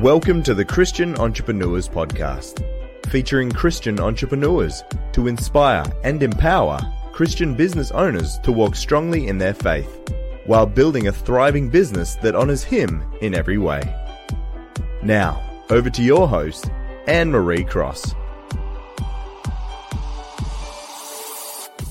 Welcome to the Christian Entrepreneurs Podcast, featuring Christian entrepreneurs to inspire and empower Christian business owners to walk strongly in their faith while building a thriving business that honors Him in every way. Now, over to your host, Anne Marie Cross.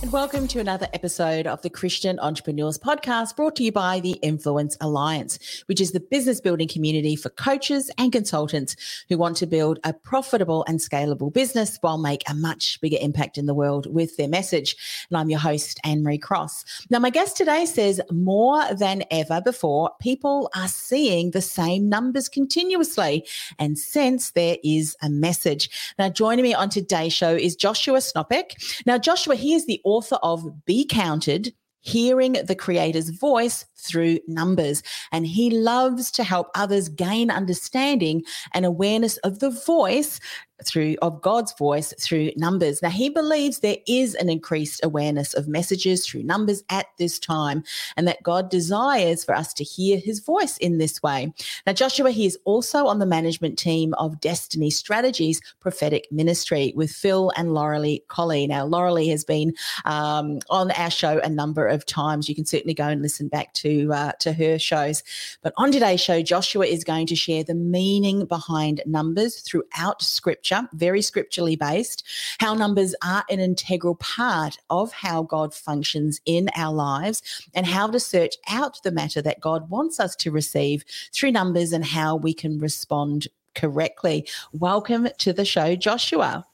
And welcome to another episode of the Christian Entrepreneurs Podcast brought to you by the Influence Alliance, which is the business building community for coaches and consultants who want to build a profitable and scalable business while make a much bigger impact in the world with their message. And I'm your host, Anne Marie Cross. Now, my guest today says more than ever before, people are seeing the same numbers continuously and sense there is a message. Now, joining me on today's show is Joshua Snopek. Now, Joshua, he is the author of Be Counted Hearing the Creator's Voice through Numbers. And he loves to help others gain understanding and awareness of the voice through of God's voice through numbers. Now he believes there is an increased awareness of messages through numbers at this time and that God desires for us to hear his voice in this way. Now Joshua he is also on the management team of Destiny Strategies prophetic ministry with Phil and Laurelie Colley. Now Laurelie has been um, on our show a number of times. You can certainly go and listen back to uh, to her shows. But on today's show Joshua is going to share the meaning behind numbers throughout scripture, very scripturally based, how numbers are an integral part of how God functions in our lives, and how to search out the matter that God wants us to receive through numbers and how we can respond correctly. Welcome to the show, Joshua.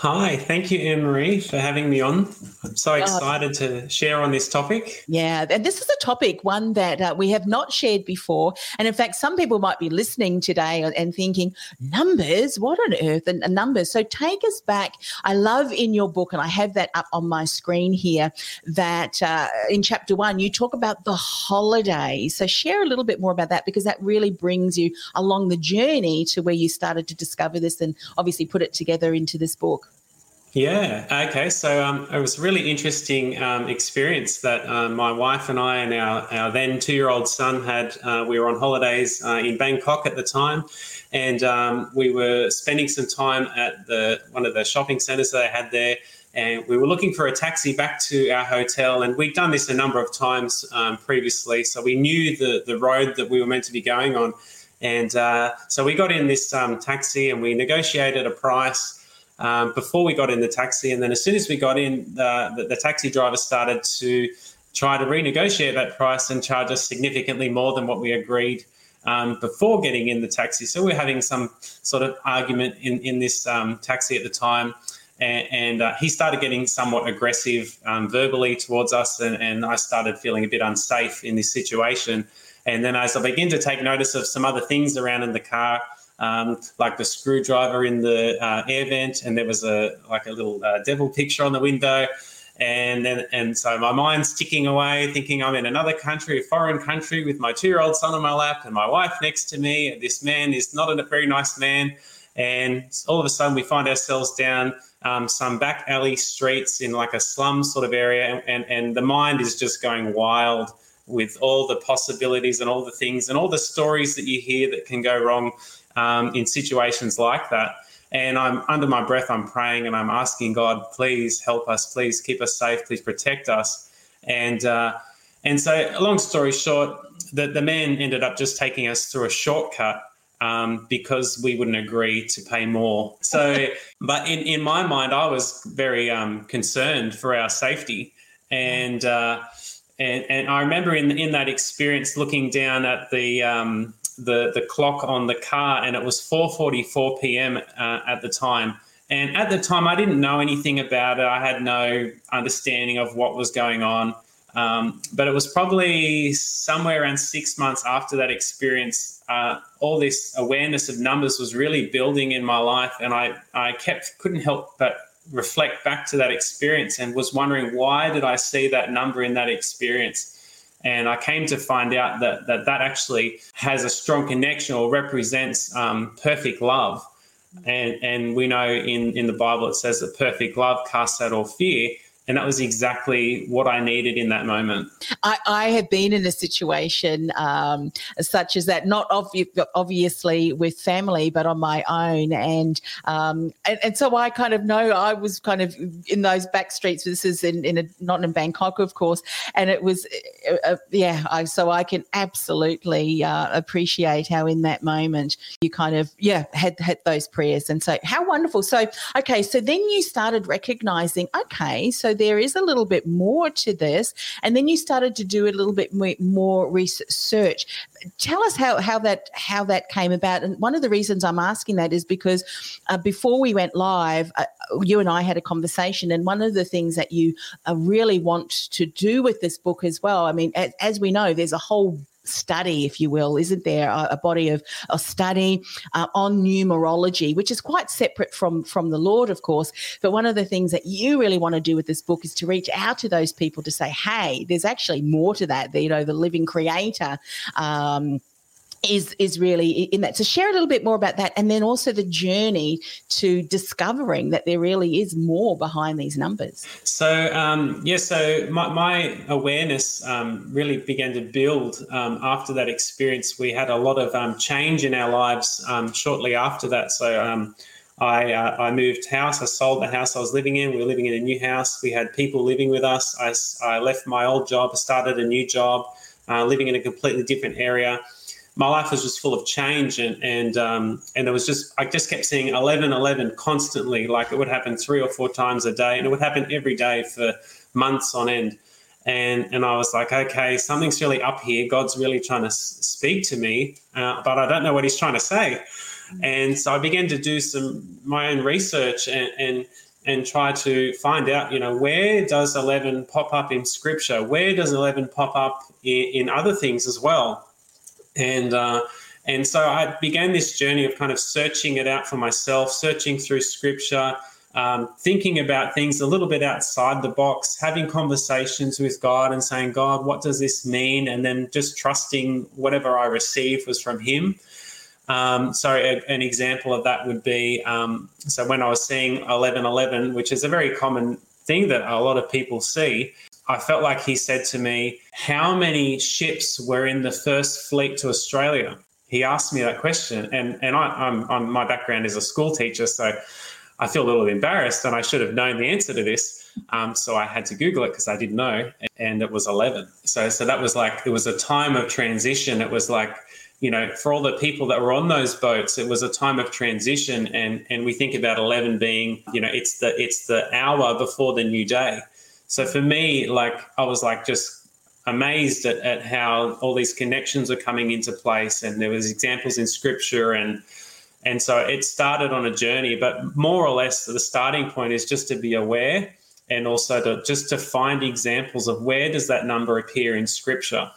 Hi, thank you, Anne Marie, for having me on. I'm so excited to share on this topic. Yeah, and this is a topic, one that uh, we have not shared before. And in fact, some people might be listening today and thinking, numbers? What on earth? And, numbers. So take us back. I love in your book, and I have that up on my screen here, that uh, in chapter one, you talk about the holidays. So share a little bit more about that because that really brings you along the journey to where you started to discover this and obviously put it together into this book. Yeah. Okay. So um, it was a really interesting um, experience that uh, my wife and I and our, our then two year old son had. Uh, we were on holidays uh, in Bangkok at the time, and um, we were spending some time at the one of the shopping centres that they had there. And we were looking for a taxi back to our hotel, and we'd done this a number of times um, previously, so we knew the the road that we were meant to be going on. And uh, so we got in this um, taxi, and we negotiated a price um, before we got in the taxi. And then as soon as we got in, the, the, the taxi driver started to try to renegotiate that price and charge us significantly more than what we agreed um, before getting in the taxi. So we are having some sort of argument in, in this um, taxi at the time. And, and uh, he started getting somewhat aggressive um, verbally towards us, and, and I started feeling a bit unsafe in this situation. And then as I begin to take notice of some other things around in the car, um, like the screwdriver in the uh, air vent, and there was a like a little uh, devil picture on the window. And then, and so my mind's ticking away, thinking I'm in another country, a foreign country, with my two-year-old son on my lap and my wife next to me. This man is not a very nice man, and all of a sudden we find ourselves down um, some back alley streets in like a slum sort of area, and, and, and the mind is just going wild with all the possibilities and all the things and all the stories that you hear that can go wrong um, in situations like that. And I'm under my breath, I'm praying and I'm asking God, please help us, please keep us safe, please protect us. And uh, and so, long story short, the, the man ended up just taking us through a shortcut um, because we wouldn't agree to pay more. So, but in, in my mind, I was very um, concerned for our safety. And, uh, and, and I remember in, in that experience looking down at the, um, the the clock on the car, and it was 4:44 p.m. Uh, at the time. And at the time, I didn't know anything about it. I had no understanding of what was going on. Um, but it was probably somewhere around six months after that experience. Uh, all this awareness of numbers was really building in my life, and I I kept couldn't help but reflect back to that experience and was wondering why did I see that number in that experience. And I came to find out that that, that actually has a strong connection or represents um, perfect love. And, and we know in, in the Bible it says that perfect love casts out all fear. And that was exactly what I needed in that moment. I, I have been in a situation um, such as that, not obvi- obviously with family, but on my own. And, um, and, and so I kind of know I was kind of in those back streets. This is in, in a, not in Bangkok, of course. And it was, uh, uh, yeah, I, so I can absolutely uh, appreciate how in that moment you kind of, yeah, had, had those prayers. And so how wonderful. So, okay, so then you started recognizing, okay, so there is a little bit more to this. And then you started to do a little bit more research. Tell us how, how that how that came about. And one of the reasons I'm asking that is because uh, before we went live, uh, you and I had a conversation, and one of the things that you uh, really want to do with this book as well. I mean, as, as we know, there's a whole study, if you will, isn't there? A, a body of a study uh, on numerology, which is quite separate from from the Lord, of course. But one of the things that you really want to do with this book is to reach out to those people to say, "Hey, there's actually more to that." You know, the living Creator. Um, is is really in that. So share a little bit more about that, and then also the journey to discovering that there really is more behind these numbers. So um, yeah, so my, my awareness um, really began to build um, after that experience. We had a lot of um, change in our lives um, shortly after that. So. Um, I, uh, I moved house. I sold the house I was living in. We were living in a new house. We had people living with us. I, I left my old job, started a new job, uh, living in a completely different area my life was just full of change and and um, and it was just I just kept seeing 11 11 constantly like it would happen three or four times a day and it would happen every day for months on end and and I was like okay something's really up here God's really trying to speak to me uh, but I don't know what he's trying to say and so I began to do some my own research and, and and try to find out, you know, where does 11 pop up in scripture? Where does 11 pop up in, in other things as well? And uh, and so I began this journey of kind of searching it out for myself, searching through scripture, um, thinking about things a little bit outside the box, having conversations with God and saying, God, what does this mean? And then just trusting whatever I received was from Him. Um, so a, an example of that would be um, so when I was seeing 1111, which is a very common thing that a lot of people see, I felt like he said to me, How many ships were in the first fleet to Australia? He asked me that question. And, and I, I'm, I'm, my background is a school teacher, so I feel a little embarrassed and I should have known the answer to this. Um, so I had to Google it because I didn't know. And it was 11. So, so that was like, it was a time of transition. It was like, you know, for all the people that were on those boats, it was a time of transition. And, and we think about 11 being, you know, it's the, it's the hour before the new day. So for me, like I was like just amazed at, at how all these connections are coming into place, and there was examples in scripture and and so it started on a journey. But more or less, the starting point is just to be aware and also to just to find examples of where does that number appear in scripture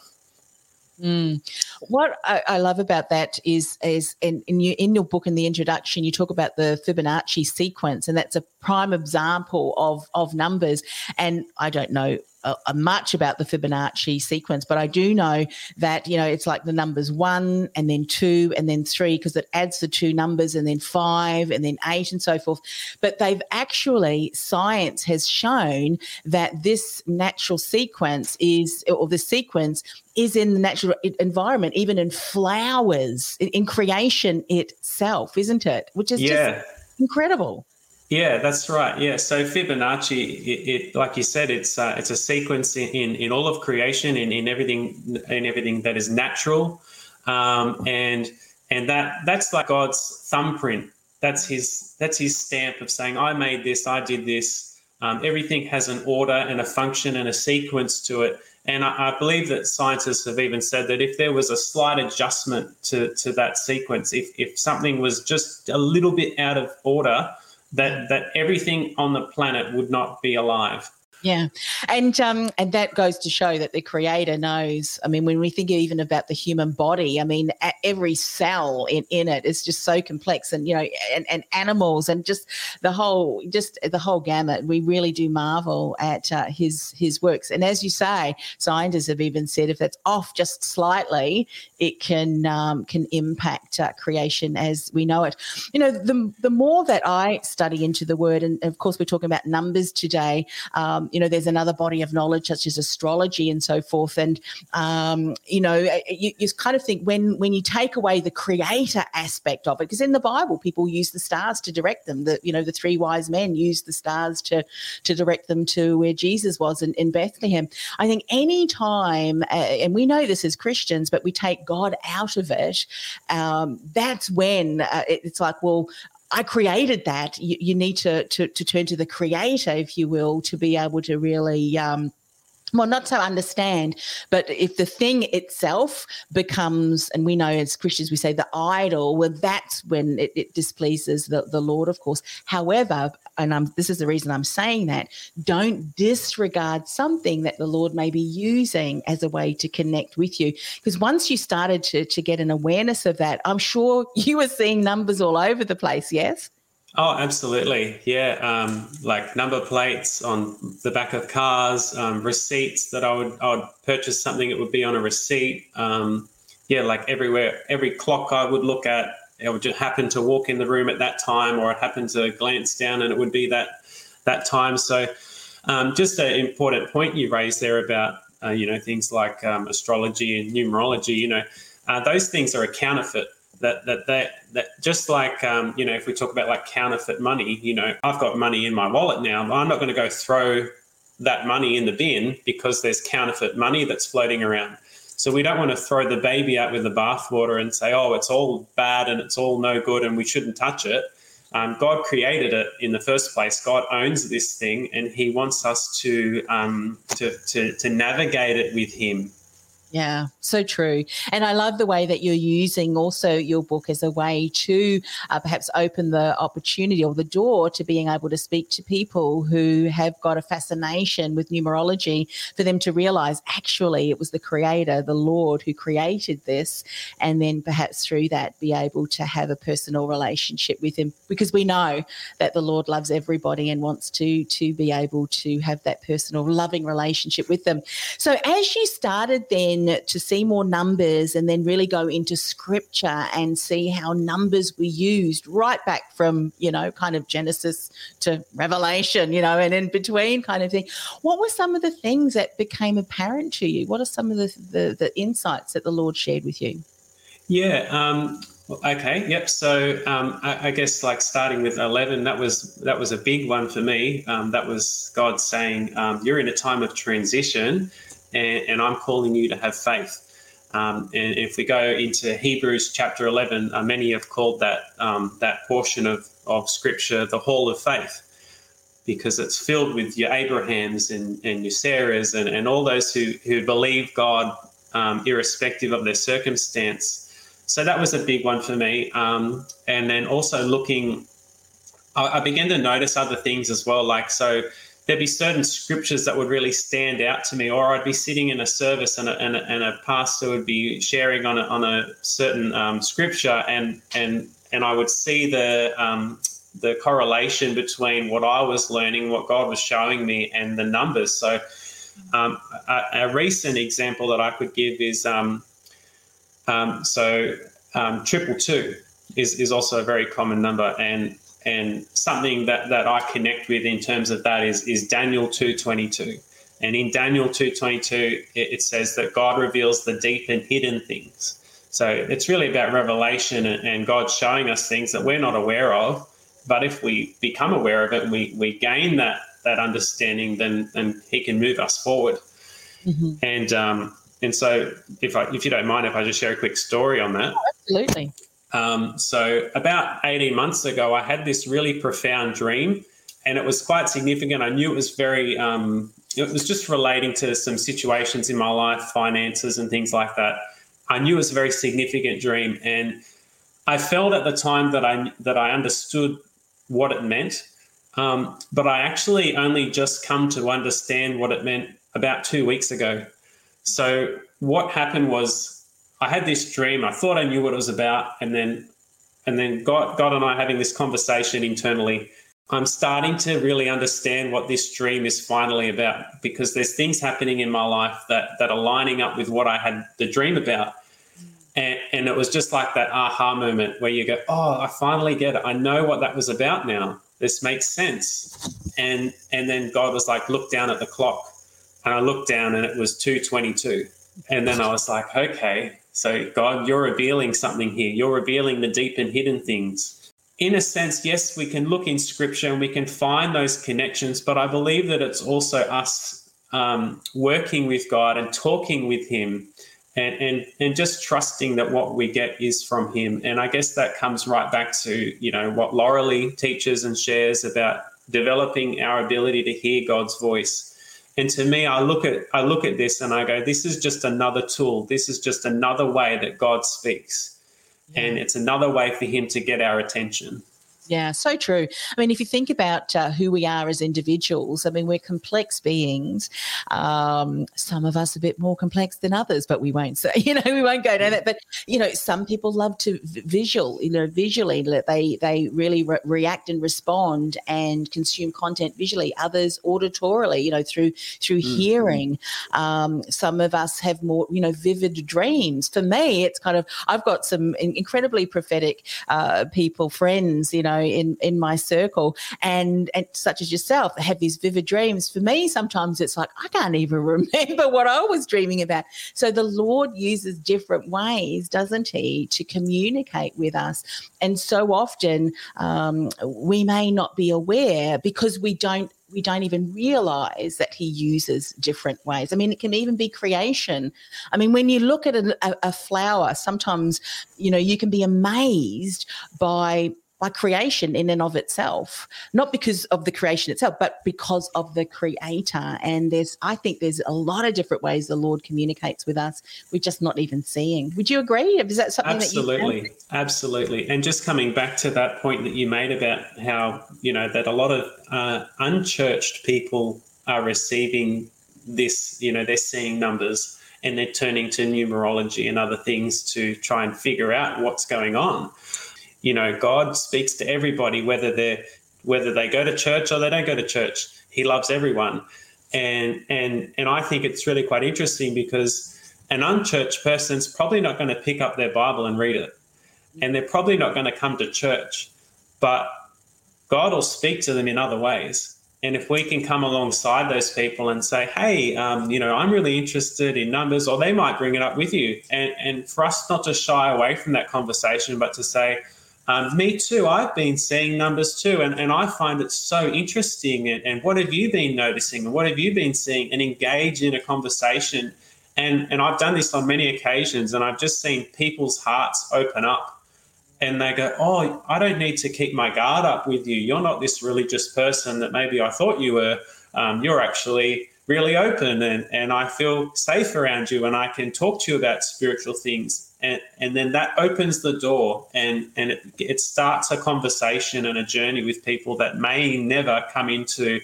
Mm. What I, I, love about that is, is in, in, you, in your book, in the introduction, you talk about the Fibonacci sequence, and that's a prime example of, of numbers. And I don't know uh, much about the Fibonacci sequence, but I do know that, you know, it's like the numbers one and then two and then three because it adds the two numbers and then five and then eight and so forth. But they've actually, science has shown that this natural sequence is, or the sequence is in the natural environment, even in flowers, in, in creation itself, isn't it? Which is yeah. just incredible. Yeah, that's right. Yeah, so Fibonacci, it, it like you said, it's uh, it's a sequence in, in, all of creation, in, in everything in everything that is natural, um, and and that that's like God's thumbprint. That's his that's his stamp of saying, I made this, I did this. Um, everything has an order and a function and a sequence to it. And I, I, believe that scientists have even said that if there was a slight adjustment to, to that sequence, if, if something was just a little bit out of order, that that everything on the planet would not be alive. Yeah, and um, and that goes to show that the creator knows. I mean, when we think even about the human body, I mean, every cell in, in it is just so complex, and you know, and, and animals, and just the whole, just the whole gamut. We really do marvel at uh, his his works. And as you say, scientists have even said if that's off just slightly, it can um, can impact uh, creation as we know it. You know, the the more that I study into the word, and of course, we're talking about numbers today. Um, you know, there's another body of knowledge such as astrology and so forth. And um, you know, you, you kind of think when when you take away the creator aspect of it, because in the Bible people use the stars to direct them. The you know the three wise men used the stars to to direct them to where Jesus was in, in Bethlehem. I think any time, uh, and we know this as Christians, but we take God out of it, um, that's when uh, it's like, well, I created that. You, you need to, to, to turn to the creator, if you will, to be able to really. Um, well, not to understand, but if the thing itself becomes, and we know as Christians, we say the idol, well, that's when it, it displeases the, the Lord, of course. However, and I'm, this is the reason I'm saying that, don't disregard something that the Lord may be using as a way to connect with you. Because once you started to, to get an awareness of that, I'm sure you were seeing numbers all over the place, yes? Oh, absolutely. Yeah. Um, like number plates on the back of cars, um, receipts that I would, I would purchase something, it would be on a receipt. Um, yeah, like everywhere, every clock I would look at, I would just happen to walk in the room at that time, or it happened to glance down and it would be that, that time. So, um, just an important point you raised there about, uh, you know, things like um, astrology and numerology, you know, uh, those things are a counterfeit that that that, that just like um, you know if we talk about like counterfeit money you know i've got money in my wallet now i'm not going to go throw that money in the bin because there's counterfeit money that's floating around. So we don't want to throw the baby out with the bathwater and say oh it's all bad and it's all no good and we shouldn't touch it. Um, God created it in the first place. God owns this thing, and He wants us to um, to, to to navigate it with Him yeah, so true. And I love the way that you're using also your book as a way to uh, perhaps open the opportunity or the door to being able to speak to people who have got a fascination with numerology for them to realize actually it was the creator, the Lord, who created this. And then perhaps through that be able to have a personal relationship with him because we know that the Lord loves everybody and wants to, to be able to have that personal, loving relationship with them. So as you started then, to see more numbers and then really go into scripture and see how numbers were used right back from, you know, kind of Genesis to Revelation, you know, and in between kind of thing. What were some of the things that became apparent to you? What are some of the, the, the insights that the Lord shared with you? Yeah. Um, okay. Yep. So um, I, I, guess like starting with eleven, that was that was a big one for me. Um, that was God saying, um, "You're in a time of transition, and, and I'm calling you to have faith. Um, and if we go into Hebrews chapter 11, uh, many have called that um, that portion of, of Scripture the Hall of Faith because it's filled with your Abrahams and, and your Sarahs and, and all those who, who believe God um, irrespective of their circumstance. So that was a big one for me. Um, and then also looking, I, I began to notice other things as well. Like, so there'd be certain scriptures that would really stand out to me, or I'd be sitting in a service and a, and a, and a pastor would be sharing on a, on a certain um, scripture, and and and I would see the um, the correlation between what I was learning, what God was showing me, and the numbers. So, um, a, a, recent example that I could give is um, um, so um, triple two is is also a very common number, and and something that, that I connect with in terms of that is, is Daniel 2.22. And in Daniel 2.22, it, it says that God reveals the deep and hidden things. So it's really about revelation and, and God showing us things that we're not aware of. But if we become aware of it and we, we gain that, that understanding, then, then He can move us forward. Mm-hmm. And um, and so, if I, if you don't mind, if I just share a quick story on that. Oh, absolutely. Um, so, about 18 months ago, I had this really profound dream, and it was quite significant. I knew it was very, um, it was just relating to some situations in my life, finances, and things like that. I knew it was a very significant dream, and I felt at the time that I that I understood what it meant. Um, but I actually only just come to understand what it meant about two weeks ago. So what happened was I had this dream. I thought I knew what it was about, and then and then God, God and I having this conversation internally. I'm starting to really understand what this dream is finally about because there's things happening in my life that that are lining up with what I had the dream about. And, and it was just like that aha moment where you go, oh, I finally get it. I know what that was about now. This makes sense. And and then God was like, look down at the clock. And I looked down and it was 222. And then I was like, okay, so God, you're revealing something here. You're revealing the deep and hidden things. In a sense, yes, we can look in scripture and we can find those connections, but I believe that it's also us um, working with God and talking with Him and, and and just trusting that what we get is from him. And I guess that comes right back to you know what Laurelie teaches and shares about developing our ability to hear God's voice. And to me, I look at I look at this and I go, this is just another tool. This is just another way that God speaks, and it's another way for Him to get our attention. Yeah, so true. I mean, if you think about uh, who we are as individuals, I mean, we're complex beings. Um, some of us a bit more complex than others, but we won't say, you know, we won't go down that. But you know, some people love to visual, you know, visually. They they really re- react and respond and consume content visually. Others auditorily, you know, through through mm-hmm. hearing. Um, some of us have more, you know, vivid dreams. For me, it's kind of I've got some incredibly prophetic uh, people, friends, you know know, in in my circle, and and such as yourself, have these vivid dreams. For me, sometimes it's like I can't even remember what I was dreaming about. So the Lord uses different ways, doesn't He, to communicate with us, and so often um, we may not be aware because we don't we don't even realize that he uses different ways. I mean, it can even be creation. I mean, when you look at a, a, flower, sometimes, you know, you can be amazed by by creation in and of itself, not because of the creation itself, but because of the creator. And there's, I think there's a lot of different ways the Lord communicates with us. We're just not even seeing. Would you agree? Is that something absolutely, that absolutely? And just coming back to that point that you made about how you know that a lot of uh, unchurched people are receiving this. You know, they're seeing numbers and they're turning to numerology and other things to try and figure out what's going on you know, God speaks to everybody, whether they're whether they go to church or they don't go to church. He loves everyone. And and and I think it's really quite interesting because an unchurched person's probably not going to pick up their Bible and read it. And they're probably not going to come to church. But God will speak to them in other ways. And if we can come alongside those people and say, hey, um, you know, I'm really interested in numbers, or they might bring it up with you. And, and for us not to shy away from that conversation, but to say, um, me too. I've been seeing numbers too, and, and I find it so interesting. And, and what have you been noticing? And what have you been seeing? And engage in a conversation. And and I've done this on many occasions, and I've just seen people's hearts open up, and they go, "Oh, I don't need to keep my guard up with you. You're not this religious person that maybe I thought you were. Um, you're actually." Really open and, and I feel safe around you and I can talk to you about spiritual things and, and then that opens the door and, and it, it starts a conversation and a journey with people that may never come into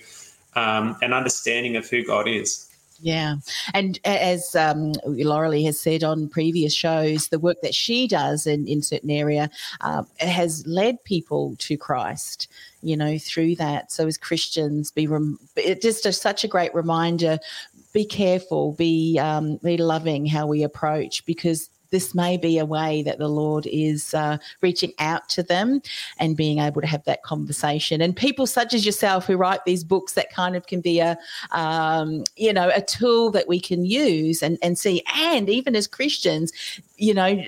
um, an understanding of who God is. Yeah. And as um, Laurelie has said on previous shows, the work that she does in, in certain area uh, has led people to Christ, you know, through that. So as Christians, be rem- it just a, such a great reminder, be careful, be, um, be loving how we approach because this may be a way that the Lord is uh, reaching out to them and being able to have that conversation. And people such as yourself who write these books that kind of can be a, um, you know, a tool that we can use and, and see. And even as Christians, you know,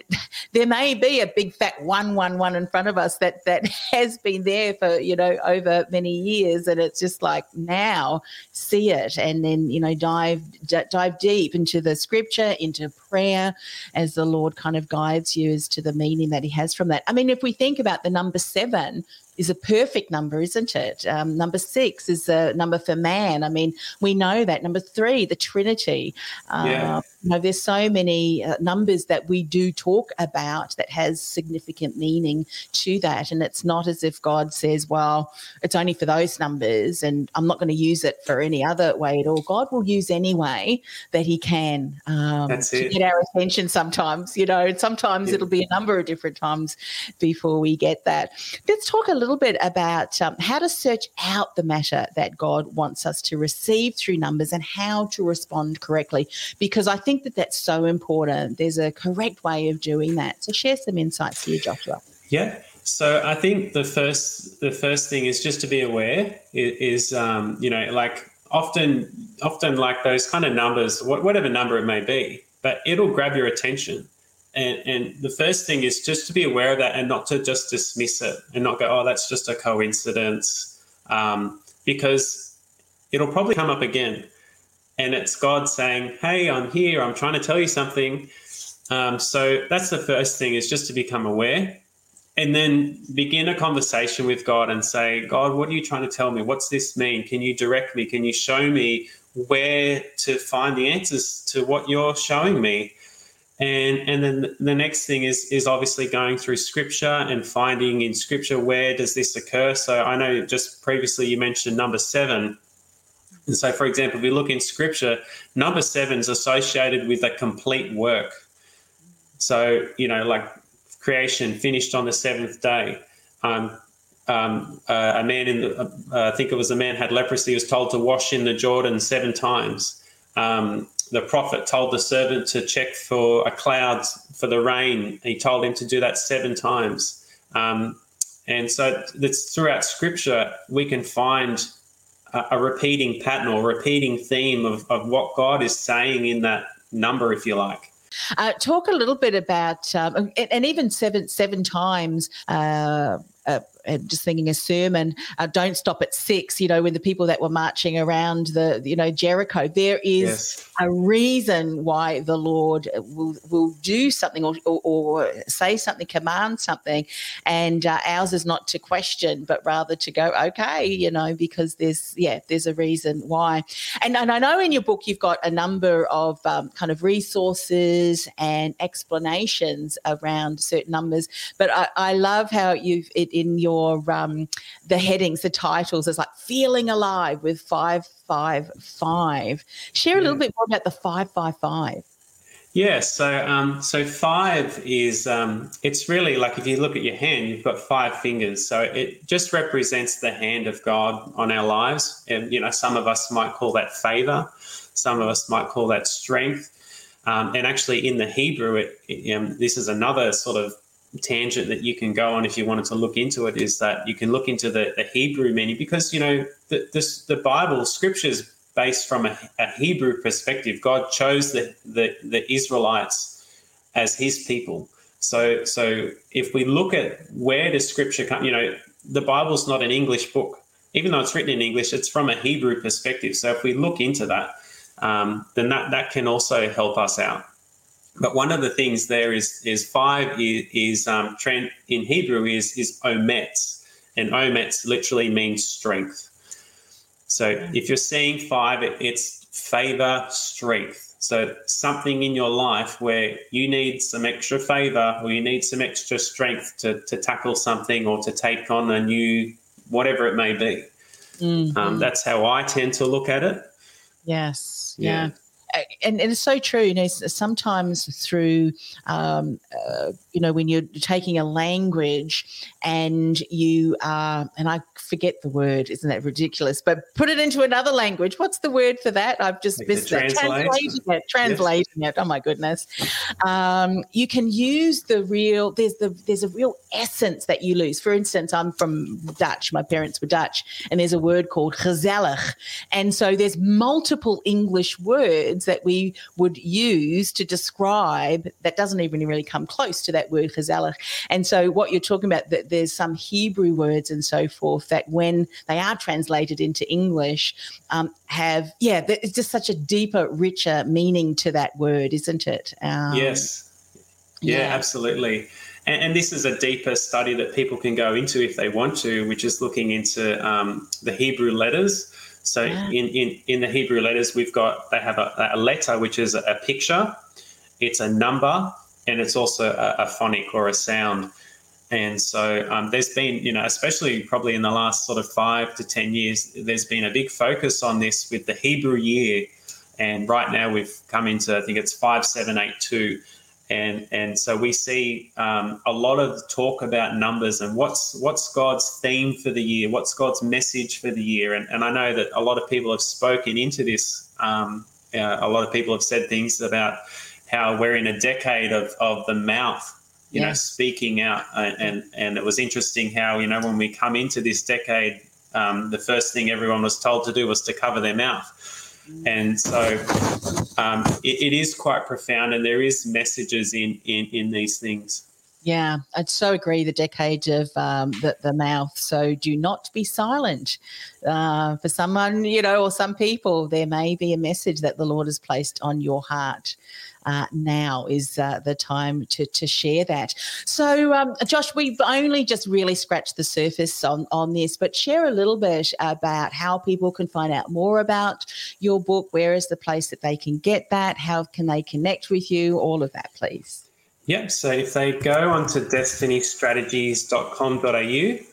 there may be a big fat one, one, one in front of us that that has been there for you know over many years, and it's just like now see it, and then you know dive d- dive deep into the scripture, into prayer, as the Lord kind of guides you as to the meaning that He has from that. I mean, if we think about the number seven, is a perfect number, isn't it? Um, number six is a number for man. I mean, we know that. Number three, the Trinity. Uh, yeah. you know, there's so many uh, numbers that we do talk about that has significant meaning to that. And it's not as if God says, well, it's only for those numbers and I'm not going to use it for any other way at all. God will use any way that he can um, to get our attention sometimes, you know, and sometimes yeah. it'll be a number of different times before we get that. Let's talk a little bit about um, how to search out the matter that God wants us to receive through numbers and how to respond correctly, because I think that that's so important. There's a correct way of doing that. So share some insights here, Joshua. Yeah. So I think the first the first thing is just to be aware is, um, you know like often often like those kind of numbers whatever number it may be but it'll grab your attention and and the first thing is just to be aware of that and not to just dismiss it and not go oh that's just a coincidence um, because it'll probably come up again and it's god saying hey i'm here i'm trying to tell you something um, so that's the first thing is just to become aware and then begin a conversation with God and say, God, what are you trying to tell me? What's this mean? Can you direct me? Can you show me where to find the answers to what you're showing me? And and then the next thing is is obviously going through scripture and finding in scripture where does this occur. So I know just previously you mentioned number seven. And so, for example, if we look in scripture, number seven is associated with a complete work. So, you know, like creation finished on the seventh day. Um, um, uh, a man in the, uh, I think it was a man had leprosy, was told to wash in the Jordan seven times. Um, the prophet told the servant to check for a cloud for the rain. He told him to do that seven times. Um, and so that's throughout scripture, we can find a, a repeating pattern or repeating theme of, of what God is saying in that number, if you like. Uh, talk a little bit about, um, and, and, even seven seven times. Uh, just thinking a sermon, uh, don't stop at six, you know, when the people that were marching around the, you know, Jericho, there is yes. a reason why the Lord will, will do something or, or, or say something, command something. And uh, ours is not to question, but rather to go, okay, you know, because there's, yeah, there's a reason why. And, and I know in your book, you've got a number of um, kind of resources and explanations around certain numbers, but I, I love how you've, it, in your your um, the headings, the titles is like feeling alive with five five five. Share a little bit more about the five five five. Yeah, so um, so five is um, it's really like if you look at your hand, you've got five fingers. So it just represents the hand of God on our lives, and you know some of us might call that favor, some of us might call that strength, um, and actually in the Hebrew, it, it, um, this is another sort of tangent that you can go on if you wanted to look into it is that you can look into the, the Hebrew meaning because you know the this, the Bible scriptures based from a, a, Hebrew perspective. God chose the, the the Israelites as His people. So so if we look at where does scripture come, you know, the Bible's not an English book, even though it's written in English. It's from a Hebrew perspective. So if we look into that, um, then that that can also help us out. But one of the things there is is five is, is um, in Hebrew is is ometz, and ometz literally means strength. So if you're seeing five, it, it's favor, strength. So something in your life where you need some extra favor or you need some extra strength to, to tackle something or to take on a new whatever it may be. Mm-hmm. Um, that's how I tend to look at it. Yes. yeah. yeah and, and, it's so true. You know, sometimes through, um, uh, you know, when you're taking a language and you are, and I forget the word, isn't that ridiculous? But put it into another language. What's the word for that? I've just like missed that. Translating it. Translating yes. it. Oh my goodness. Um, you can use the real. There's the there's a real essence that you lose. For instance, I'm from Dutch. My parents were Dutch, and there's a word called gezellig, and so there's multiple English words words that we would use to describe that doesn't even really come close to that word gezellig. And so what you're talking about, that there's some Hebrew words and so forth that when they are translated into English, um, have, yeah, it's just such a deeper, richer meaning to that word, isn't it? Um, yes. Yeah, yeah, absolutely. And, and, this is a deeper study that people can go into if they want to, which is looking into um, the Hebrew letters. So in, in, in the Hebrew letters, we've got, they have a, a letter, which is a picture, it's a number, and it's also a, a phonic or a sound. And so um, there's been, you know, especially probably in the last sort of five to 10 years, there's been a big focus on this with the Hebrew year. And right now we've come into, I think it's 5782 and and so we see um, a lot of talk about numbers and what's what's God's theme for the year, what's God's message for the year, and and I know that a lot of people have spoken into this. Um, uh, a lot of people have said things about how we're in a decade of of the mouth, you know, speaking out, and, and and it was interesting how you know when we come into this decade, um, the first thing everyone was told to do was to cover their mouth and so um, it, it is quite profound, and there is messages in in, in these things. Yeah, I'd so agree. The decade of um, the, the mouth. So do not be silent. Uh, for someone, you know, or some people, there may be a message that the Lord has placed on your heart uh, now is uh, the time to, to share that. So, um, Josh, we've only just really scratched the surface on, on this, but share a little bit about how people can find out more about your book. Where is the place that they can get that? How can they connect with you? All of that, please. Yep. So if they go onto destinystrategies.com.au,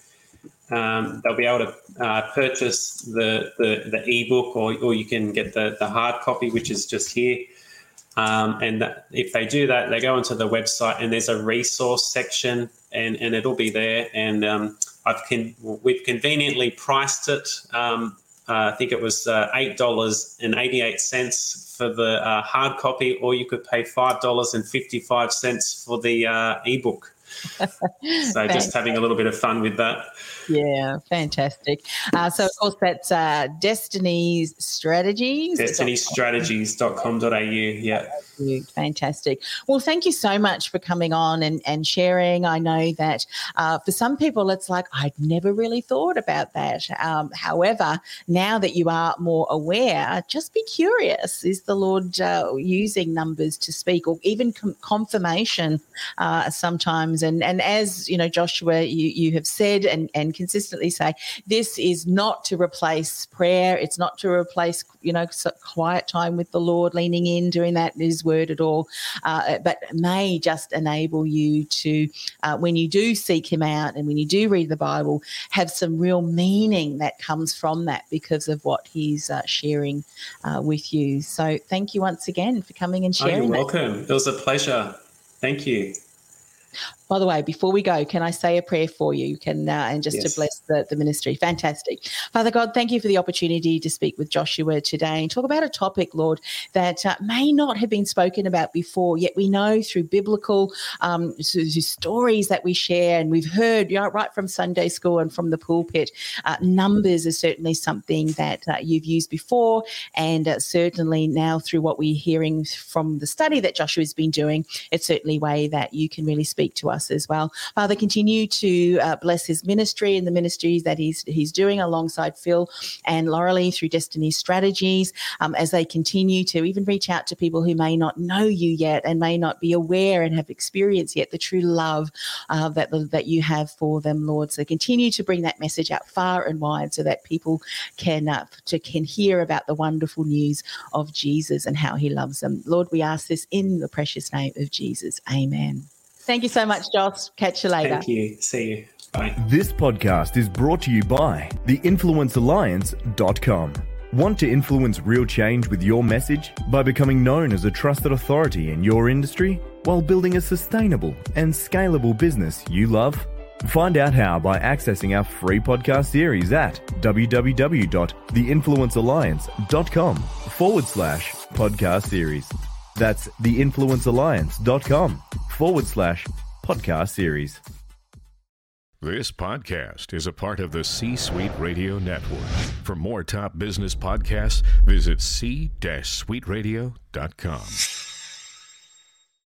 um, they'll be able to uh, purchase the, the, the ebook or, or you can get the, the hard copy, which is just here. Um, and that, if they do that, they go onto the website and there's a resource section and, and it'll be there. And um, I've con- we've conveniently priced it. Um, uh, I think it was uh, $8.88 for the uh, hard copy, or you could pay $5.55 for the uh, ebook. So just having a little bit of fun with that. Yeah, fantastic. Uh, so, of course, that's uh, Destiny's Strategies. DestinyStrategies.com.au. Yeah. Fantastic. Well, thank you so much for coming on and, and sharing. I know that uh, for some people, it's like, I'd never really thought about that. Um, however, now that you are more aware, just be curious. Is the Lord uh, using numbers to speak or even com- confirmation uh, And, and as, you know, Joshua, you, you have said and, and consistently say, this is not to replace prayer. It's not to replace, you know, quiet time with the Lord, leaning in, doing that His word at all, uh, but may just enable you to, uh, when you do seek Him out and when you do read the Bible, have some real meaning that comes from that because of what He's uh, sharing uh, with you. So thank you once again for coming and sharing. Oh, you're welcome. That. It was a pleasure. Thank you. By the way, before we go, can I say a prayer for you? Can uh, and just yes. to bless the, the ministry. Fantastic, Father God, thank you for the opportunity to speak with Joshua today and talk about a topic, Lord, that uh, may not have been spoken about before. Yet we know through biblical um, stories that we share, and we've heard you know, right from Sunday school and from the pulpit. Uh, numbers is certainly something that uh, you've used before, and uh, certainly now through what we're hearing from the study that Joshua's been doing, it's certainly a way that you can really speak to us us as well. Father, continue to uh, bless his ministry and the ministries that he's he's doing alongside Phil and Laurelie through Destiny Strategies um, as they continue to even reach out to people who may not know you yet and may not be aware and have experienced yet the true love uh, that that you have for them, Lord. So continue to bring that message out far and wide so that people can uh, to, can hear about the wonderful news of Jesus and how He loves them. Lord, we ask this in the precious name of Jesus. Amen. Thank you so much, Josh. Catch you later. Thank you. See you. Bye. This podcast is brought to you by theinfluencealliance.com. Want to influence real change with your message by becoming known as a trusted authority in your industry while building a sustainable and scalable business you love? Find out how by accessing our free podcast series at www.theinfluencealliance.com forward slash podcast series. That's theinfluencealliance.com forward slash podcast series. This podcast is a part of the C Suite Radio Network. For more top business podcasts, visit c-suiteradio.com.